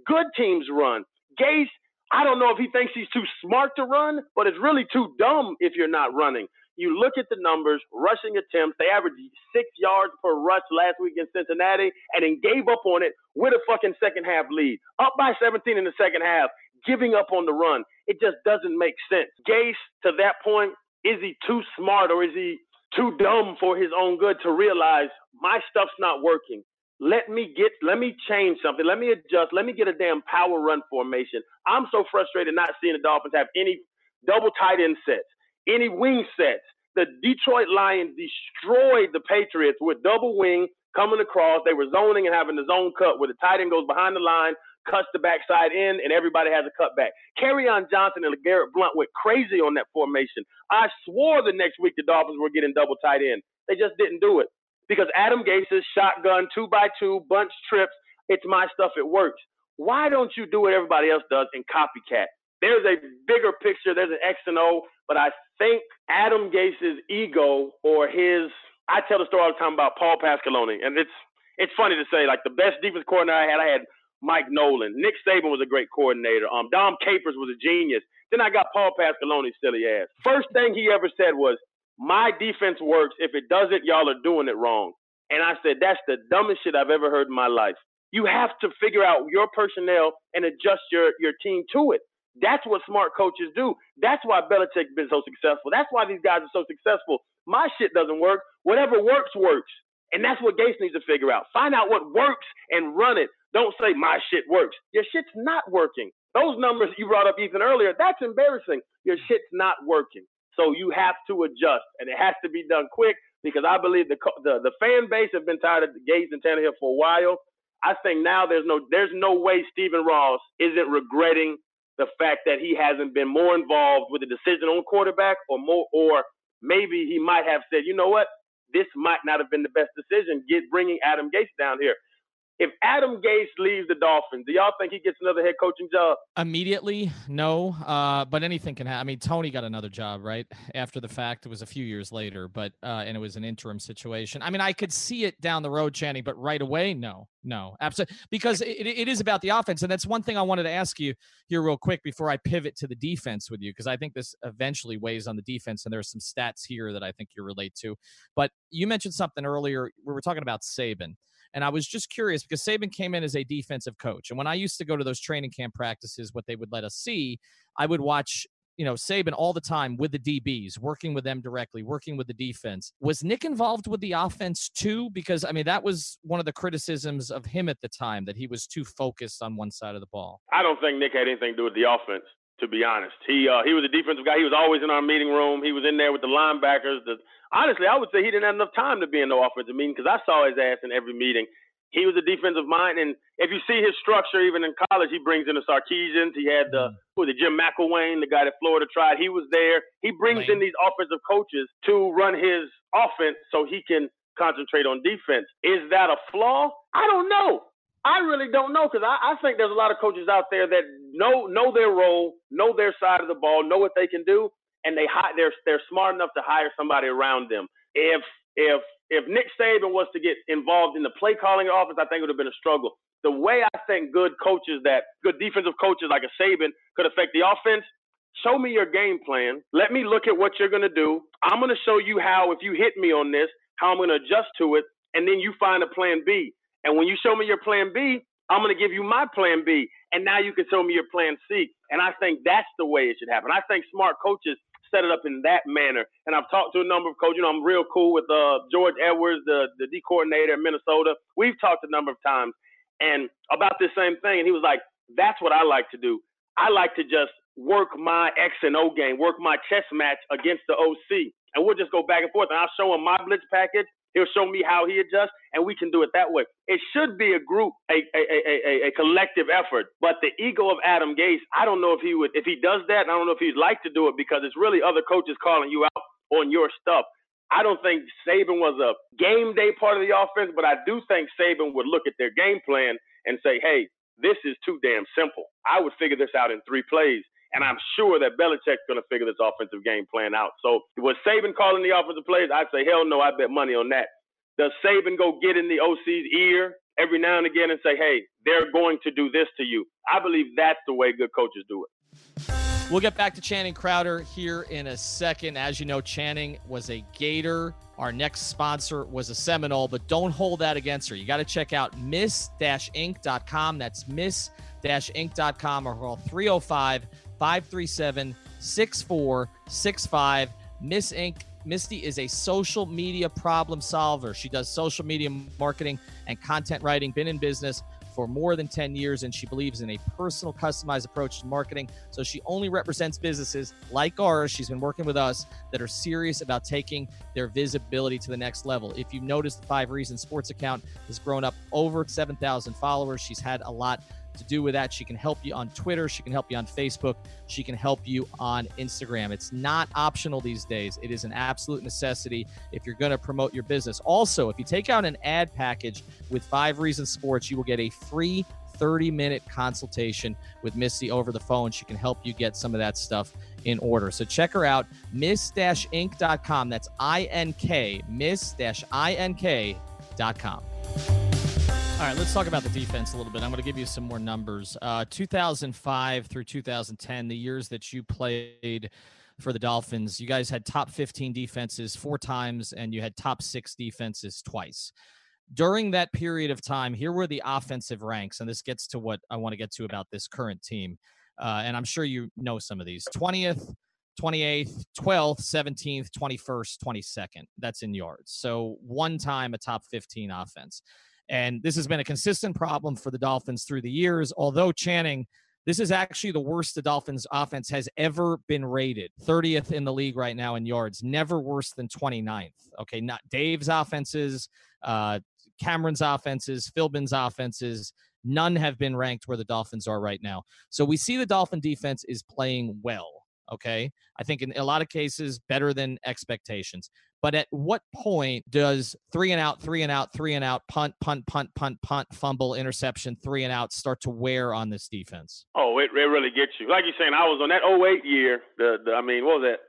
Good teams run. Gase, I don't know if he thinks he's too smart to run, but it's really too dumb if you're not running. You look at the numbers, rushing attempts, they averaged six yards per rush last week in Cincinnati and then gave up on it with a fucking second half lead. Up by 17 in the second half, giving up on the run. It just doesn't make sense. Gase, to that point, is he too smart or is he too dumb for his own good to realize my stuff's not working? Let me get, let me change something. Let me adjust. Let me get a damn power run formation. I'm so frustrated not seeing the Dolphins have any double tight end sets any wing sets. The Detroit Lions destroyed the Patriots with double wing coming across. They were zoning and having the zone cut where the tight end goes behind the line, cuts the backside in, and everybody has a cutback. Kerryon Johnson and Garrett Blount went crazy on that formation. I swore the next week the Dolphins were getting double tight end. They just didn't do it because Adam Gase's shotgun, two by two, bunch trips. It's my stuff. It works. Why don't you do what everybody else does and copycat? There's a bigger picture. There's an X and O, but I think Adam Gase's ego or his I tell the story all the time about Paul Pasqualoni, and it's it's funny to say like the best defense coordinator I had, I had Mike Nolan. Nick Saban was a great coordinator. Um, Dom Capers was a genius. Then I got Paul Pasqualoni, silly ass. First thing he ever said was, "My defense works. If it doesn't, y'all are doing it wrong." And I said, "That's the dumbest shit I've ever heard in my life." You have to figure out your personnel and adjust your your team to it. That's what smart coaches do. That's why Belichick's been so successful. That's why these guys are so successful. My shit doesn't work. Whatever works, works. And that's what Gase needs to figure out. Find out what works and run it. Don't say my shit works. Your shit's not working. Those numbers you brought up Ethan earlier, that's embarrassing. Your shit's not working. So you have to adjust, and it has to be done quick because I believe the the, the fan base have been tired of Gase and Tannehill for a while. I think now there's no there's no way Stephen Ross isn't regretting the fact that he hasn't been more involved with the decision on quarterback or more or maybe he might have said, you know what, this might not have been the best decision, get bringing Adam Gase down here. If Adam Gase leaves the Dolphins, do y'all think he gets another head coaching job? Immediately, no. Uh, but anything can happen. I mean, Tony got another job right after the fact. It was a few years later, but uh, and it was an interim situation. I mean, I could see it down the road, Channing, but right away, no, no, absolutely, because it, it is about the offense, and that's one thing I wanted to ask you here real quick before I pivot to the defense with you, because I think this eventually weighs on the defense, and there's some stats here that I think you relate to. But you mentioned something earlier. We were talking about Saban and I was just curious because Saban came in as a defensive coach. And when I used to go to those training camp practices, what they would let us see, I would watch you know Saban all the time with the DBs, working with them directly, working with the defense. Was Nick involved with the offense too? Because I mean that was one of the criticisms of him at the time that he was too focused on one side of the ball. I don't think Nick had anything to do with the offense. To be honest, he uh, he was a defensive guy. He was always in our meeting room. He was in there with the linebackers, the honestly, I would say he didn't have enough time to be in the offensive meeting because I saw his ass in every meeting. He was a defensive mind, and if you see his structure, even in college, he brings in the Sarkisians. He had the mm. who was it, Jim McElwain, the guy that Florida tried. He was there. He brings Lane. in these offensive coaches to run his offense so he can concentrate on defense. Is that a flaw? I don't know. I really don't know because I, I think there's a lot of coaches out there that know know their role, know their side of the ball, know what they can do, and they they're they're smart enough to hire somebody around them. If if if Nick Saban was to get involved in the play calling office, I think it would have been a struggle. The way I think good coaches that good defensive coaches like a Saban could affect the offense. Show me your game plan. Let me look at what you're going to do. I'm going to show you how, if you hit me on this, how I'm going to adjust to it. And then you find a plan B. And when you show me your plan B, I'm going to give you my plan B. And now you can show me your plan C. And I think that's the way it should happen. I think smart coaches set it up in that manner. And I've talked to a number of coaches. You know, I'm real cool with uh, George Edwards, the the D coordinator in Minnesota. We've talked a number of times and about this same thing. And he was like, "That's what I like to do. I like to just work my X and O game, work my chess match against the OC, and we'll just go back and forth. And I'll show him my blitz package, He'll show me how he adjusts, and we can do it that way. It should be a group, a, a, a, a, collective effort. But the ego of Adam Gase, I don't know if he would, if he does that, I don't know if he'd like to do it because it's really other coaches calling you out on your stuff. I don't think Saban was a game day part of the offense, but I do think Saban would look at their game plan and say, hey, this is too damn simple. I would figure this out in three plays. And I'm sure that Belichick's going to figure this offensive game plan out. So was Saban calling the offensive plays? I'd say, hell no, I bet money on that. Does Saban go get in the OC's ear every now and again and say, hey, they're going to do this to you? I believe that's the way good coaches do it. We'll get back to Channing Crowder here in a second. As you know, Channing was a Gator. Our next sponsor was a Seminole, but don't hold that against her. You got to check out miss-ink.com. That's miss-ink.com or call 305 537 6465. Miss Ink. Misty is a social media problem solver. She does social media marketing and content writing, been in business for more than 10 years, and she believes in a personal, customized approach to marketing. So she only represents businesses like ours. She's been working with us that are serious about taking their visibility to the next level. If you've noticed, the Five Reasons Sports account has grown up over 7,000 followers. She's had a lot to do with that. She can help you on Twitter. She can help you on Facebook. She can help you on Instagram. It's not optional these days. It is an absolute necessity if you're going to promote your business. Also, if you take out an ad package with Five Reasons Sports, you will get a free 30 minute consultation with Missy over the phone. She can help you get some of that stuff in order. So check her out, miss-ink.com. That's I N K, miss-ink.com. All right, let's talk about the defense a little bit. I'm going to give you some more numbers. Uh, 2005 through 2010, the years that you played for the Dolphins, you guys had top 15 defenses four times and you had top six defenses twice. During that period of time, here were the offensive ranks, and this gets to what I want to get to about this current team. Uh, and I'm sure you know some of these 20th, 28th, 12th, 17th, 21st, 22nd. That's in yards. So one time a top 15 offense. And this has been a consistent problem for the Dolphins through the years. Although Channing, this is actually the worst the Dolphins offense has ever been rated. 30th in the league right now in yards, never worse than 29th. Okay, not Dave's offenses, uh, Cameron's offenses, Philbin's offenses. None have been ranked where the Dolphins are right now. So we see the Dolphin defense is playing well. Okay. I think in a lot of cases, better than expectations. But at what point does three and out, three and out, three and out, punt, punt, punt, punt, punt, fumble, interception, three and out start to wear on this defense? Oh, it, it really gets you. Like you're saying, I was on that 08 year. The, the I mean, what was that?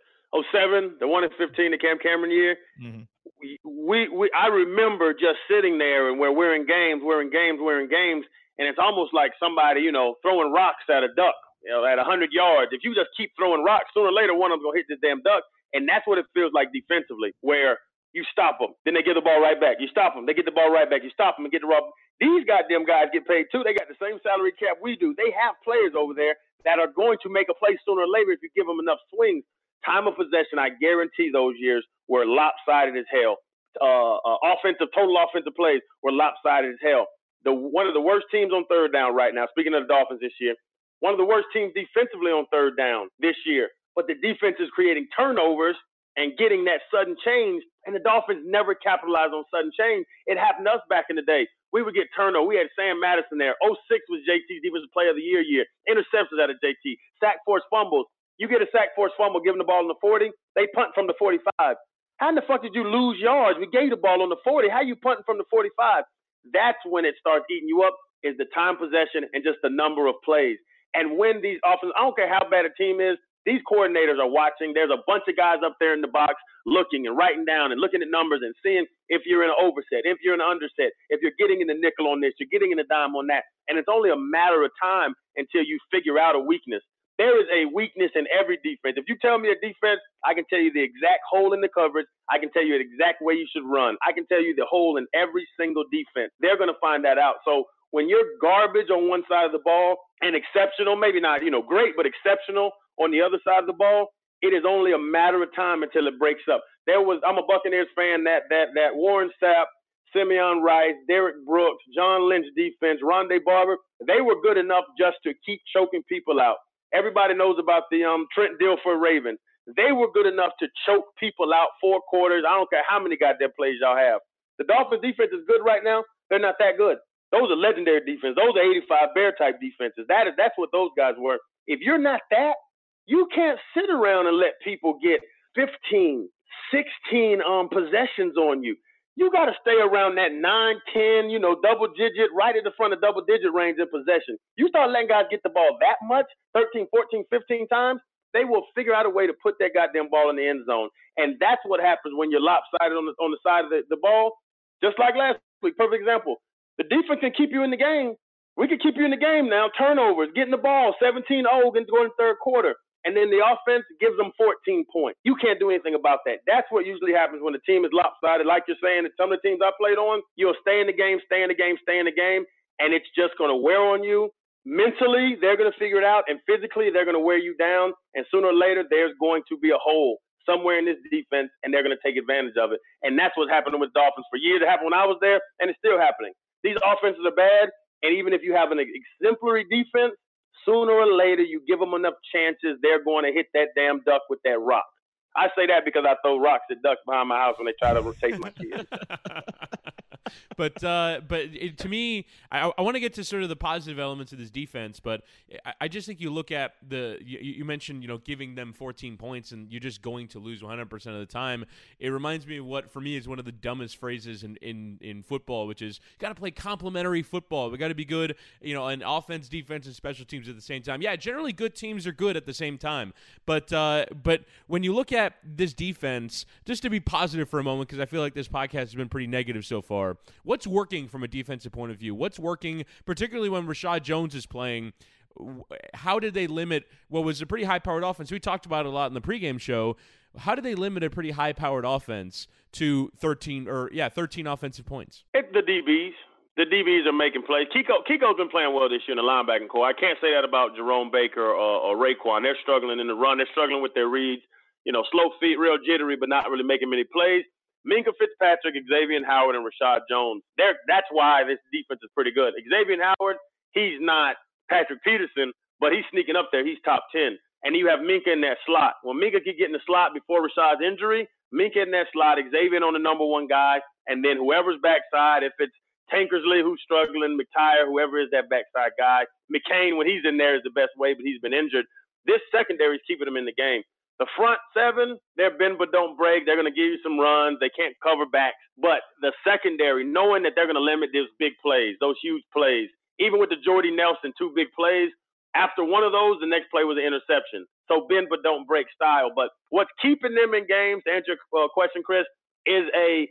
07, the one in 15, the Cam Cameron year. Mm-hmm. We, we, we, I remember just sitting there and where we're in games, we're in games, we're in games, and it's almost like somebody, you know, throwing rocks at a duck you know, at 100 yards. If you just keep throwing rocks, sooner or later one of them gonna hit this damn duck, and that's what it feels like defensively, where you stop them, then they get the ball right back. You stop them, they get the ball right back. You stop them and get the ball. These goddamn guys get paid too. They got the same salary cap we do. They have players over there that are going to make a play sooner or later if you give them enough swings. Time of possession, I guarantee those years were lopsided as hell. Uh, uh, offensive, total offensive plays were lopsided as hell. The one of the worst teams on third down right now. Speaking of the Dolphins this year, one of the worst teams defensively on third down this year. But the defense is creating turnovers and getting that sudden change. And the Dolphins never capitalized on sudden change. It happened to us back in the day. We would get turnover. We had Sam Madison there. 06 was JT's Defensive Player of the Year year. Interceptions out of JT. Sack force fumbles. You get a sack force fumble, giving the ball on the 40. They punt from the 45. How in the fuck did you lose yards? We gave the ball on the 40. How you punting from the 45? That's when it starts eating you up. Is the time possession and just the number of plays and win these offenses. I don't care how bad a team is. These coordinators are watching. There's a bunch of guys up there in the box looking and writing down and looking at numbers and seeing if you're in an overset, if you're in an underset, if you're getting in the nickel on this, you're getting in the dime on that. And it's only a matter of time until you figure out a weakness. There is a weakness in every defense. If you tell me a defense, I can tell you the exact hole in the coverage. I can tell you the exact way you should run. I can tell you the hole in every single defense. They're going to find that out. So when you're garbage on one side of the ball and exceptional, maybe not, you know, great, but exceptional on the other side of the ball, it is only a matter of time until it breaks up. There was I'm a Buccaneers fan that that that Warren Sapp, Simeon Rice, Derrick Brooks, John Lynch defense, Rondé Barber, they were good enough just to keep choking people out. Everybody knows about the um Trent for Ravens. They were good enough to choke people out four quarters. I don't care how many goddamn plays y'all have. The Dolphins defense is good right now. They're not that good. Those are legendary defense. Those are 85 bear type defenses. That is that's what those guys were. If you're not that, you can't sit around and let people get 15, 16 um, possessions on you. you got to stay around that 9, 10, you know, double digit, right at the front of double digit range in possession. You start letting guys get the ball that much, 13, 14, 15 times, they will figure out a way to put that goddamn ball in the end zone. And that's what happens when you're lopsided on the, on the side of the, the ball. Just like last week, perfect example. The defense can keep you in the game. We can keep you in the game now. Turnovers, getting the ball, 17 0 going to third quarter and then the offense gives them 14 points. You can't do anything about that. That's what usually happens when the team is lopsided. Like you're saying, some of the teams I played on, you'll stay in the game, stay in the game, stay in the game, and it's just going to wear on you. Mentally, they're going to figure it out, and physically, they're going to wear you down. And sooner or later, there's going to be a hole somewhere in this defense, and they're going to take advantage of it. And that's what's happening with Dolphins for years. It happened when I was there, and it's still happening. These offenses are bad, and even if you have an exemplary defense, sooner or later, you give them enough chances, they're going to hit that damn duck with that rock. I say that because I throw rocks at ducks behind my house when they try to rotate my kids. but uh, but it, to me, I, I want to get to sort of the positive elements of this defense. But I, I just think you look at the you, you, mentioned you know giving them 14 points and you're just going to lose 100 percent of the time. It reminds me of what for me is one of the dumbest phrases in in, in football, which is got to play complementary football. We got to be good, you know, on offense, defense, and special teams at the same time. Yeah, generally good teams are good at the same time. But uh, but when you look at this defense, just to be positive for a moment, because I feel like this podcast has been pretty negative so far. What's working from a defensive point of view? What's working, particularly when Reshad Jones is playing? How did they limit what was a pretty high powered offense? We talked about it a lot in the pregame show. How did they limit a pretty high powered offense to 13 or, yeah, 13 offensive points? It's the DBs. The DBs are making plays. Kiko Kiko's been playing well this year in the linebacking corps. I can't say that about Jerome Baker or, or Raekwon. They're struggling in the run. They're struggling with their reads. You know, slow feet, real jittery, but not really making many plays. Minkah Fitzpatrick, Xavier Howard, and Reshad Jones. They're, that's why this defense is pretty good. Xavier Howard, he's not Patrick Peterson, but he's sneaking up there. He's top 10. And you have Minkah in that slot. When Minkah could get in the slot before Reshad's injury, Minkah in that slot, Xavier on the number one guy, and then whoever's backside, if it's Tankersley who's struggling, McTyer, whoever is that backside guy, McCain when he's in there is the best way, but he's been injured. This secondary is keeping him in the game. The front seven, they're bend but don't break. They're going to give you some runs. They can't cover backs. But the secondary, knowing that they're going to limit those big plays, those huge plays, even with the Jordy Nelson two big plays, after one of those, the next play was an interception. So bend but don't break style. But what's keeping them in games, to answer your uh, question, Chris, is a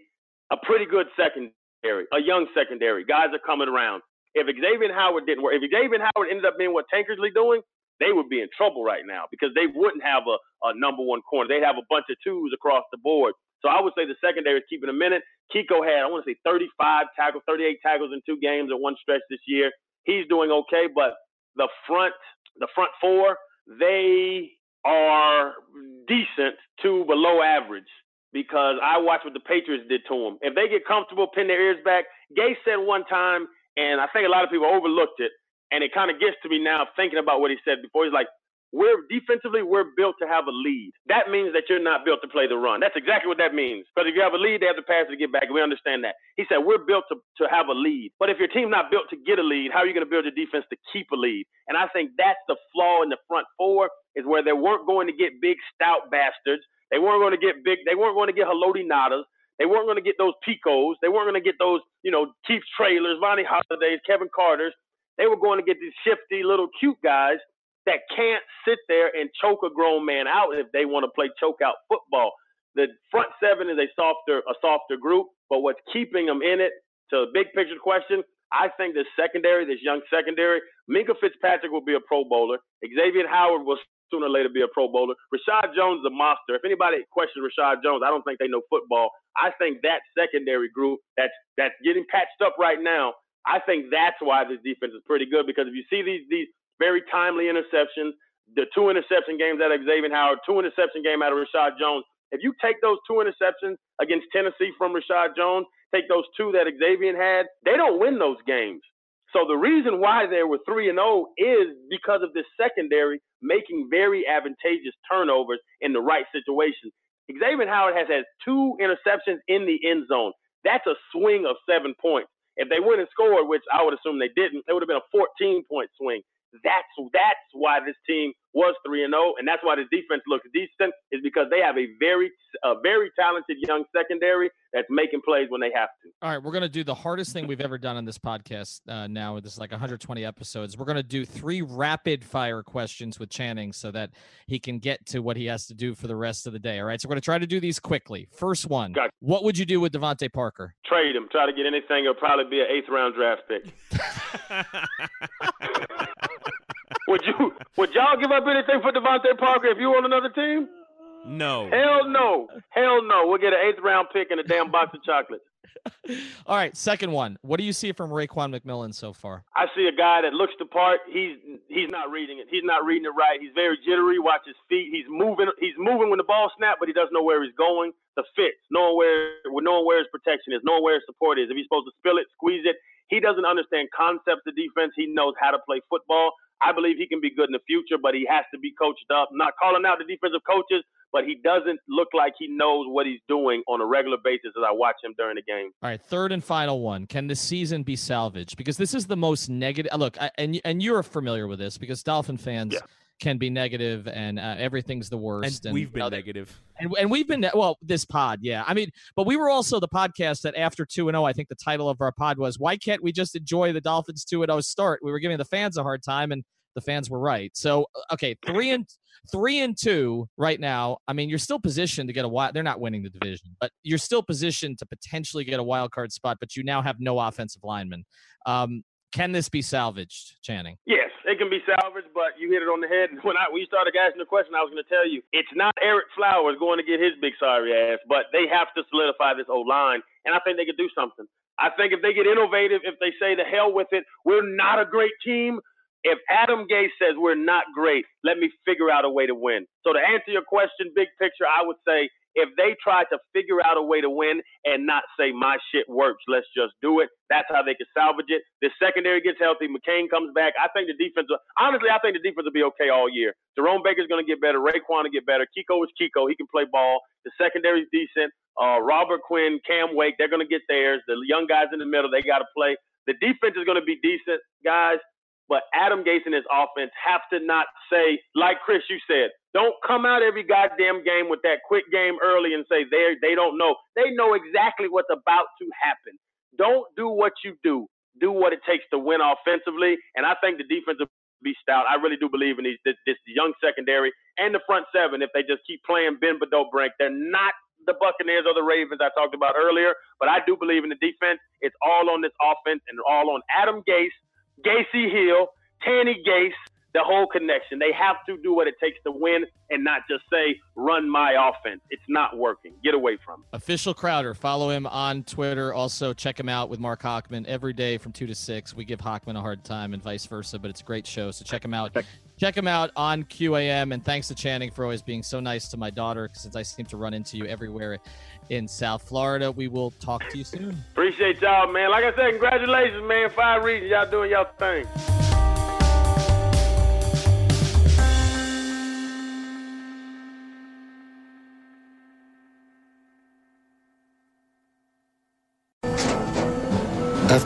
a pretty good secondary, a young secondary. Guys are coming around. If Xavier Howard didn't work, if Xavier Howard ended up being what Tankersley doing, they would be in trouble right now because they wouldn't have a, a number one corner. They'd have a bunch of twos across the board. So I would say the secondary is keeping a minute. Kiko had, I want to say, 35 tackles, 38 tackles in two games at one stretch this year. He's doing okay, but the front, the front four, they are decent to below average because I watched what the Patriots did to them. If they get comfortable, pin their ears back. Gase said one time, and I think a lot of people overlooked it. And it kind of gets to me now thinking about what he said before. He's like, we're defensively, we're built to have a lead. That means that you're not built to play the run. That's exactly what that means. Because if you have a lead, they have to pass to get back. We understand that. He said, we're built to, to have a lead. But if your team's not built to get a lead, how are you going to build your defense to keep a lead? And I think that's the flaw in the front four is where they weren't going to get big, stout bastards. They weren't going to get big. They weren't going to get Haloti Ngata's. They weren't going to get those Picos. They weren't going to get those, you know, Keith Traylors, Vonnie Hollidays, Kevin Carters. They were going to get these shifty little cute guys that can't sit there and choke a grown man out if they want to play choke out football. The front seven is a softer a softer group, but what's keeping them in it to the big picture question, I think the secondary, this young secondary, Minkah Fitzpatrick will be a Pro Bowler. Xavier Howard will sooner or later be a Pro Bowler. Reshad Jones is a monster. If anybody questions Reshad Jones, I don't think they know football. I think that secondary group that's that's getting patched up right now I think that's why this defense is pretty good because if you see these these very timely interceptions, the two interception games out of Xavier Howard, two interception game out of Reshad Jones. If you take those two interceptions against Tennessee from Reshad Jones, take those two that Xavier had, they don't win those games. So the reason why they were three and zero oh is because of this secondary making very advantageous turnovers in the right situation. Xavier Howard has had two interceptions in the end zone. That's a swing of seven points. If they wouldn't have scored, which I would assume they didn't, it would have been a 14 point swing. That's that's why this team was three and zero, oh, and that's why the defense looks decent is because they have a very a very talented young secondary that's making plays when they have to. All right, we're going to do the hardest thing we've ever done on this podcast uh, now. This is like 120 episodes. We're going to do three rapid fire questions with Channing so that he can get to what he has to do for the rest of the day. All right, so we're going to try to do these quickly. First one Gotcha. What would you do with DeVante Parker? Trade him. Try to get anything. It'll probably be an eighth round draft pick. would you? Would y'all give up anything for DeVante Parker if you were on another team? No. Hell no. Hell no. We'll get an eighth round pick and a damn box of chocolates. All right, second one. What do you see from Raekwon McMillan so far? I see a guy that looks the part. He's he's not reading it. He's not reading it right. He's very jittery. Watch his feet. He's moving. He's moving when the ball snaps, but he doesn't know where he's going. The fits, knowing where knowing where his protection is, knowing where his support is. If he's supposed to spill it, squeeze it. He doesn't understand concepts of defense. He knows how to play football. I believe he can be good in the future, but he has to be coached up. I'm not calling out the defensive coaches, but he doesn't look like he knows what he's doing on a regular basis as I watch him during the game. All right, third and final one. Can the season be salvaged? Because this is the most negative. Look, I, and and you're familiar with this because Dolphin fans Yeah. can be negative and uh, everything's the worst. And we've been you know, negative. and, and we've been well this pod yeah i mean but we were also the podcast that after 2 and 0 i think the title of our pod was why can't we just enjoy the dolphins 2 and 0 start we were giving the fans a hard time and the fans were right so uh, okay 3 and 3 and 2 right now i mean you're still positioned to get a wild they're not winning the division but you're still positioned to potentially get a wild card spot but you now have no offensive linemen um can this be salvaged channing Yes, it can be salvaged, but you hit it on the head. When I you started asking the question, I was going to tell you it's not Ereck Flowers going to get his big sorry ass, but they have to solidify this old line, and I think they could do something. I think if they get innovative, if they say the hell with it, we're not a great team. If Adam Gase says we're not great, let me figure out a way to win. So to answer your question, big picture, I would say if they try to figure out a way to win and not say my shit works, let's just do it. That's how they can salvage it. The secondary gets healthy. McCain comes back. I think the defense. Honestly, I think the defense will be okay all year. Jerome Baker's going to get better. Raekwon will get better. Kiko is Kiko. He can play ball. The secondary's decent. Uh, Robert Quinn, Cam Wake, they're going to get theirs. The young guys in the middle, they got to play. The defense is going to be decent, guys. But Adam Gase and his offense have to not say, like Chris, you said, don't come out every goddamn game with that quick game early and say they they don't know. They know exactly what's about to happen. Don't do what you do. Do what it takes to win offensively. And I think the defense will be stout. I really do believe in these this, this young secondary and the front seven. If they just keep playing Ben Bedeau Brink, they're not the Buccaneers or the Ravens I talked about earlier. But I do believe in the defense. It's all on this offense and all on Adam Gase, Gacy Hill, Tanny Gase, the whole connection. They have to do what it takes to win and not just say, run my offense. It's not working. Get away from it. Official Crowder. Follow him on Twitter. Also, check him out with Marc Hochman every day from 2 to 6. We give Hochman a hard time and vice versa, but it's a great show. So check him out. Check him out on QAM. And thanks to Channing for always being so nice to my daughter since I seem to run into you everywhere in South Florida. We will talk to you soon. Appreciate y'all, man. Like I said, congratulations, man. Five reasons y'all doing y'all thing.